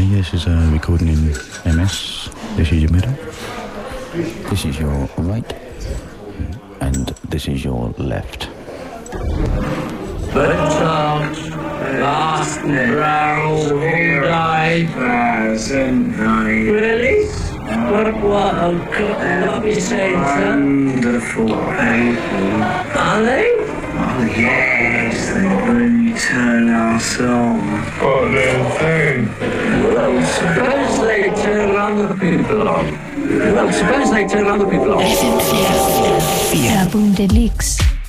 Okay, this is a recording in MS. This is your middle. This is your right. And this is your left. But George, last round who died Thousand nine. Really? What what a good love you sir. Wonderful people. Are they? Yes, they really turn us on. What they Well, suppose they turn other people on. Well, suppose they turn other people on. Album Deluxe.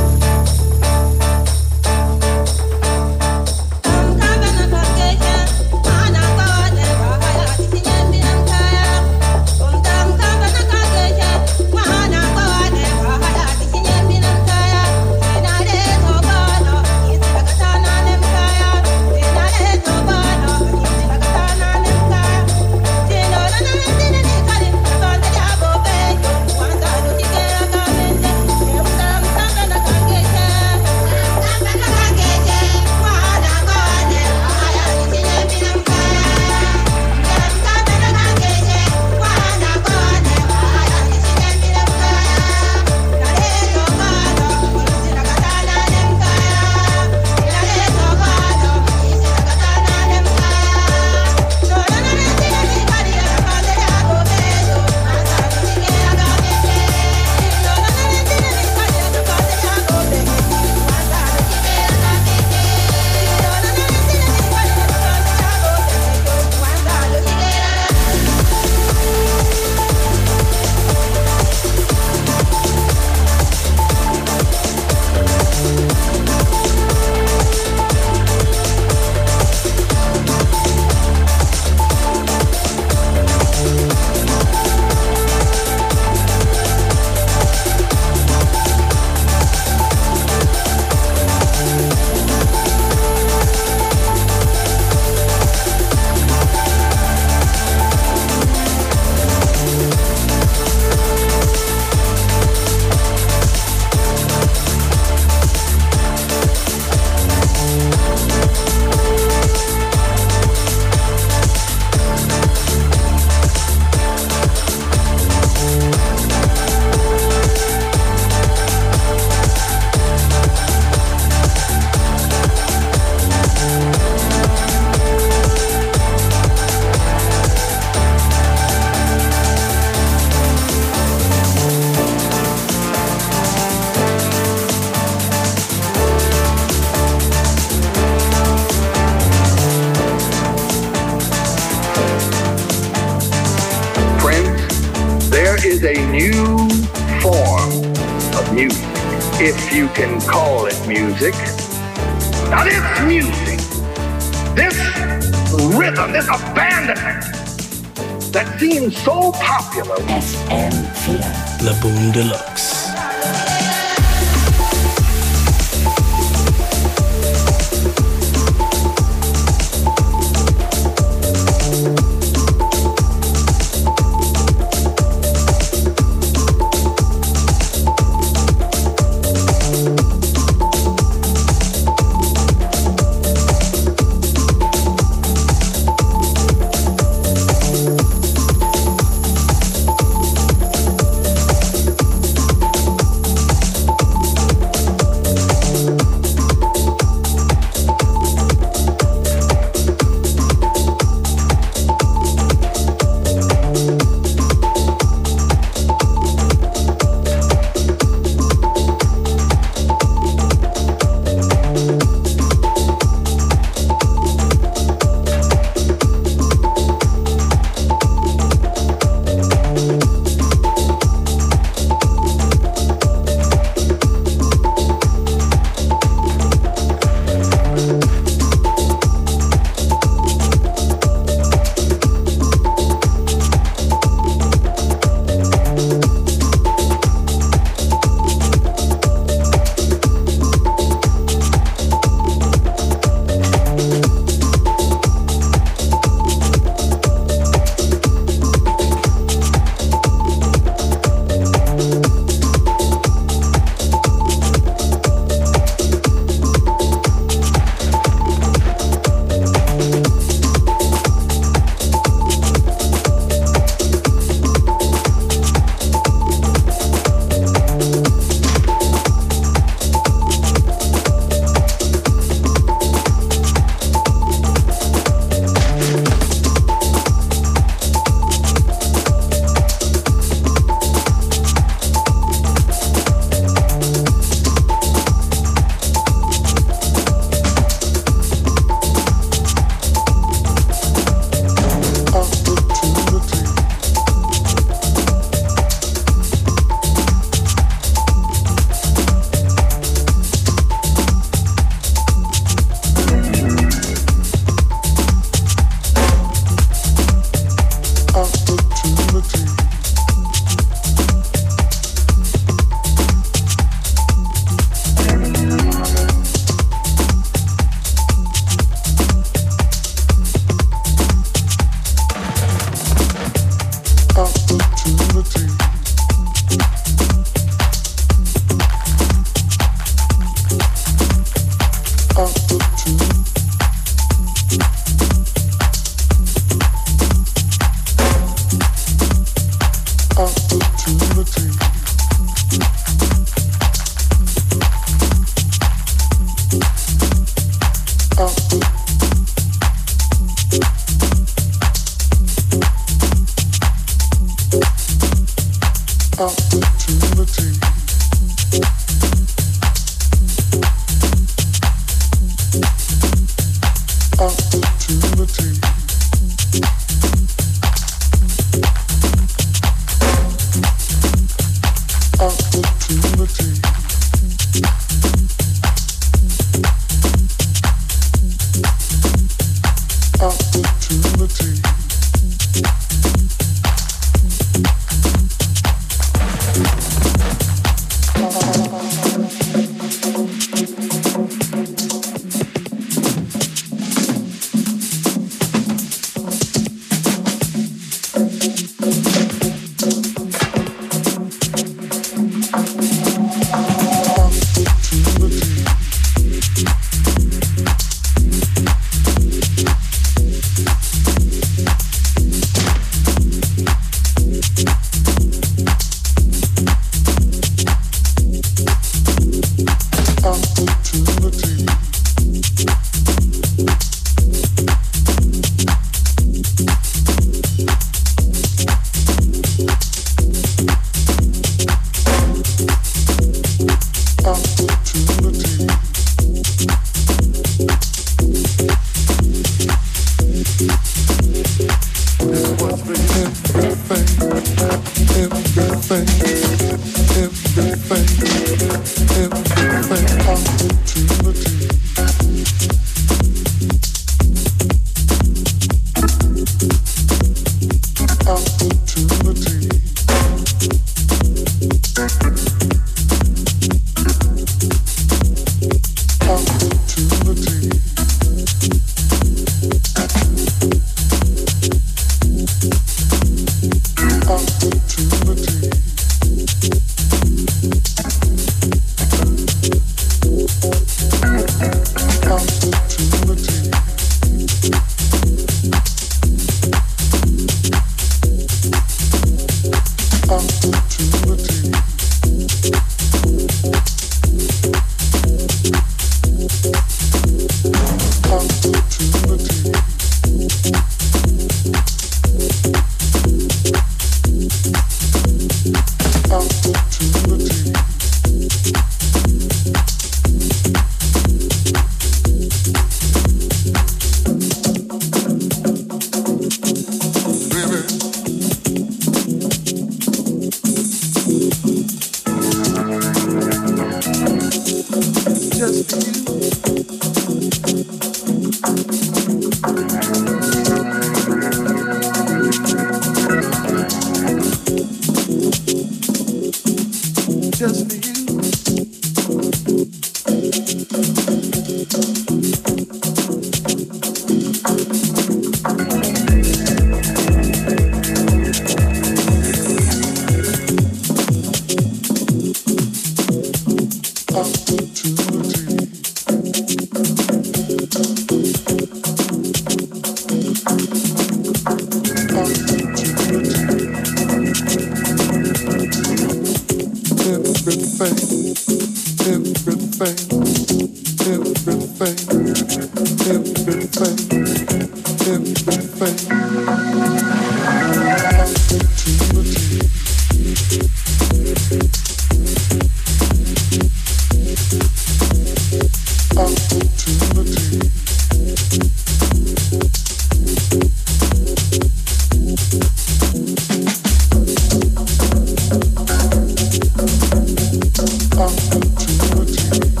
to you.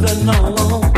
that no.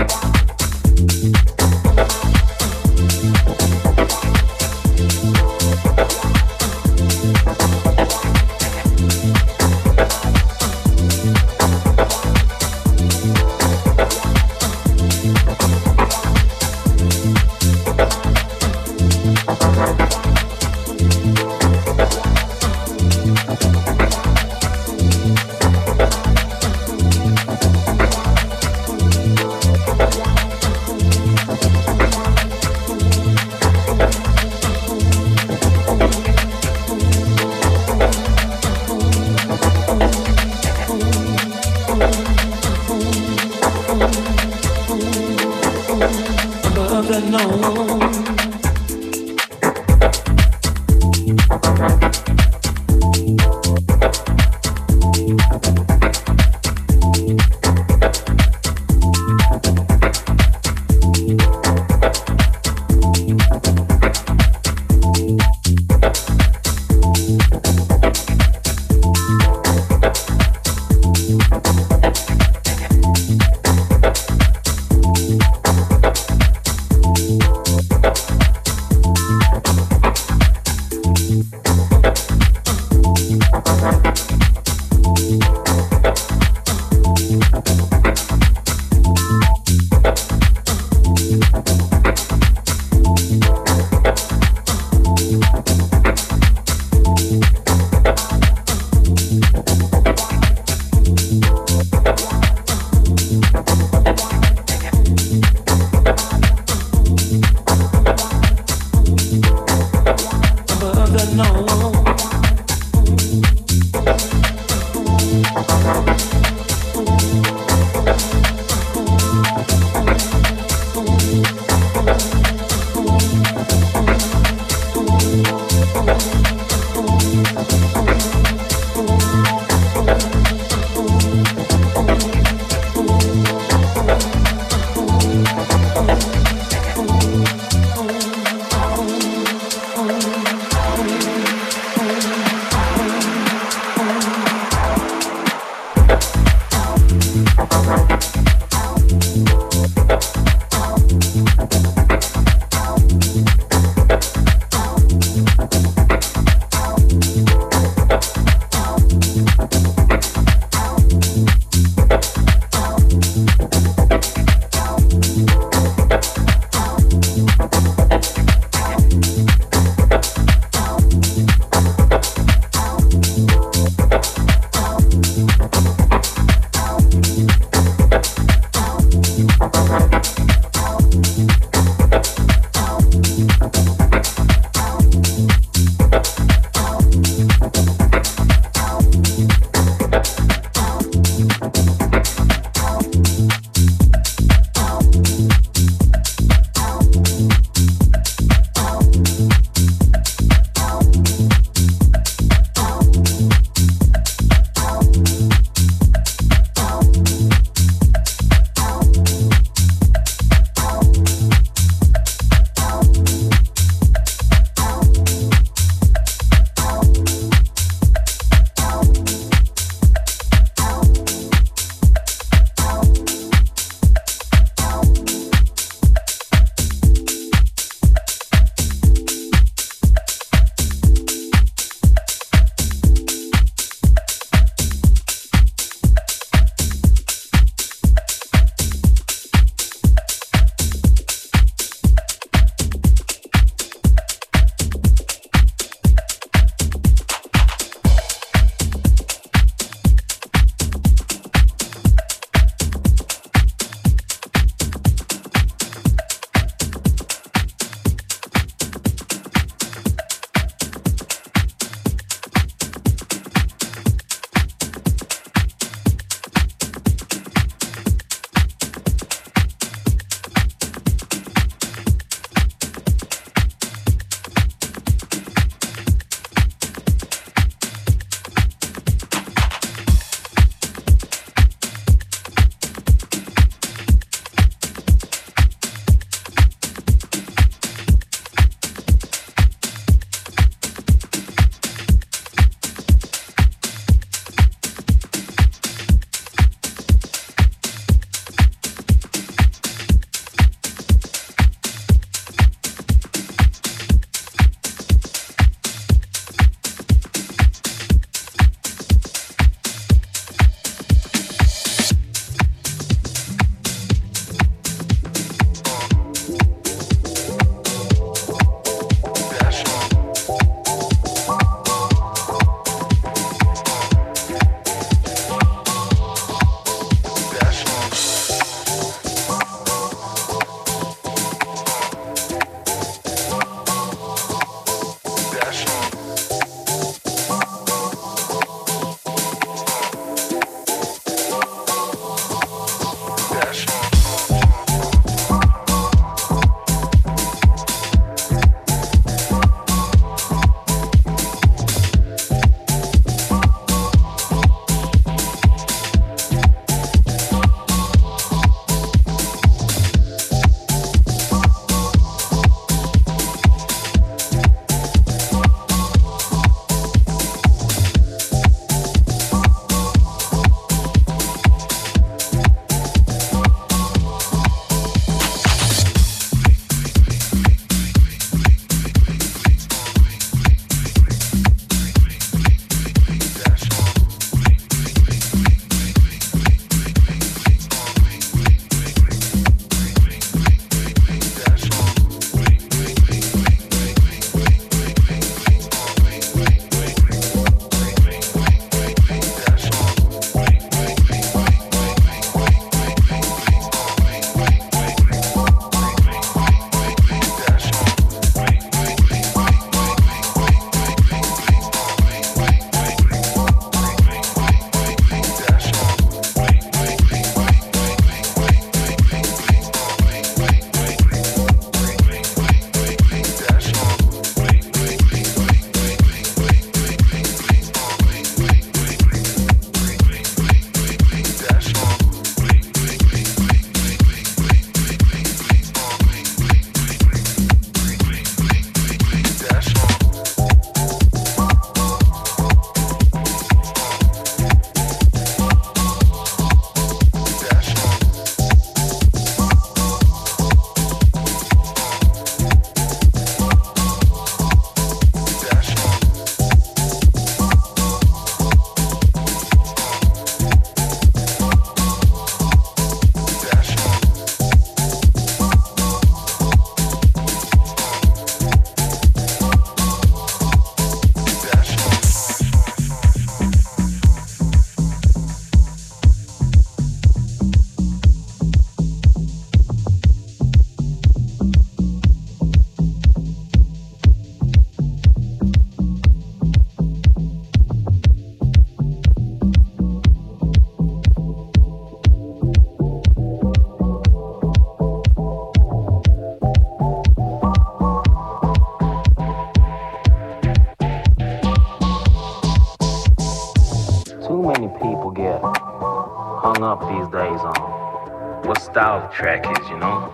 Track is, you know?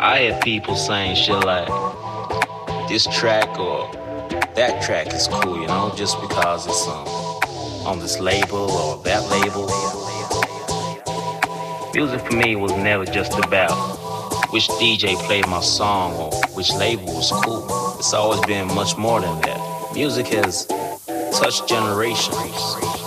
I hear people saying shit like, this track or that track is cool, you know, just because it's um, on this label or that label. Music for me was never just about which DJ played my song or which label was cool. It's always been much more than that. Music has touched generations.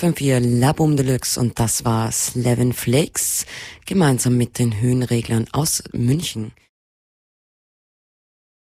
FM4 Labum Deluxe und das war Slevin Flakes gemeinsam mit den Höhenreglern aus München.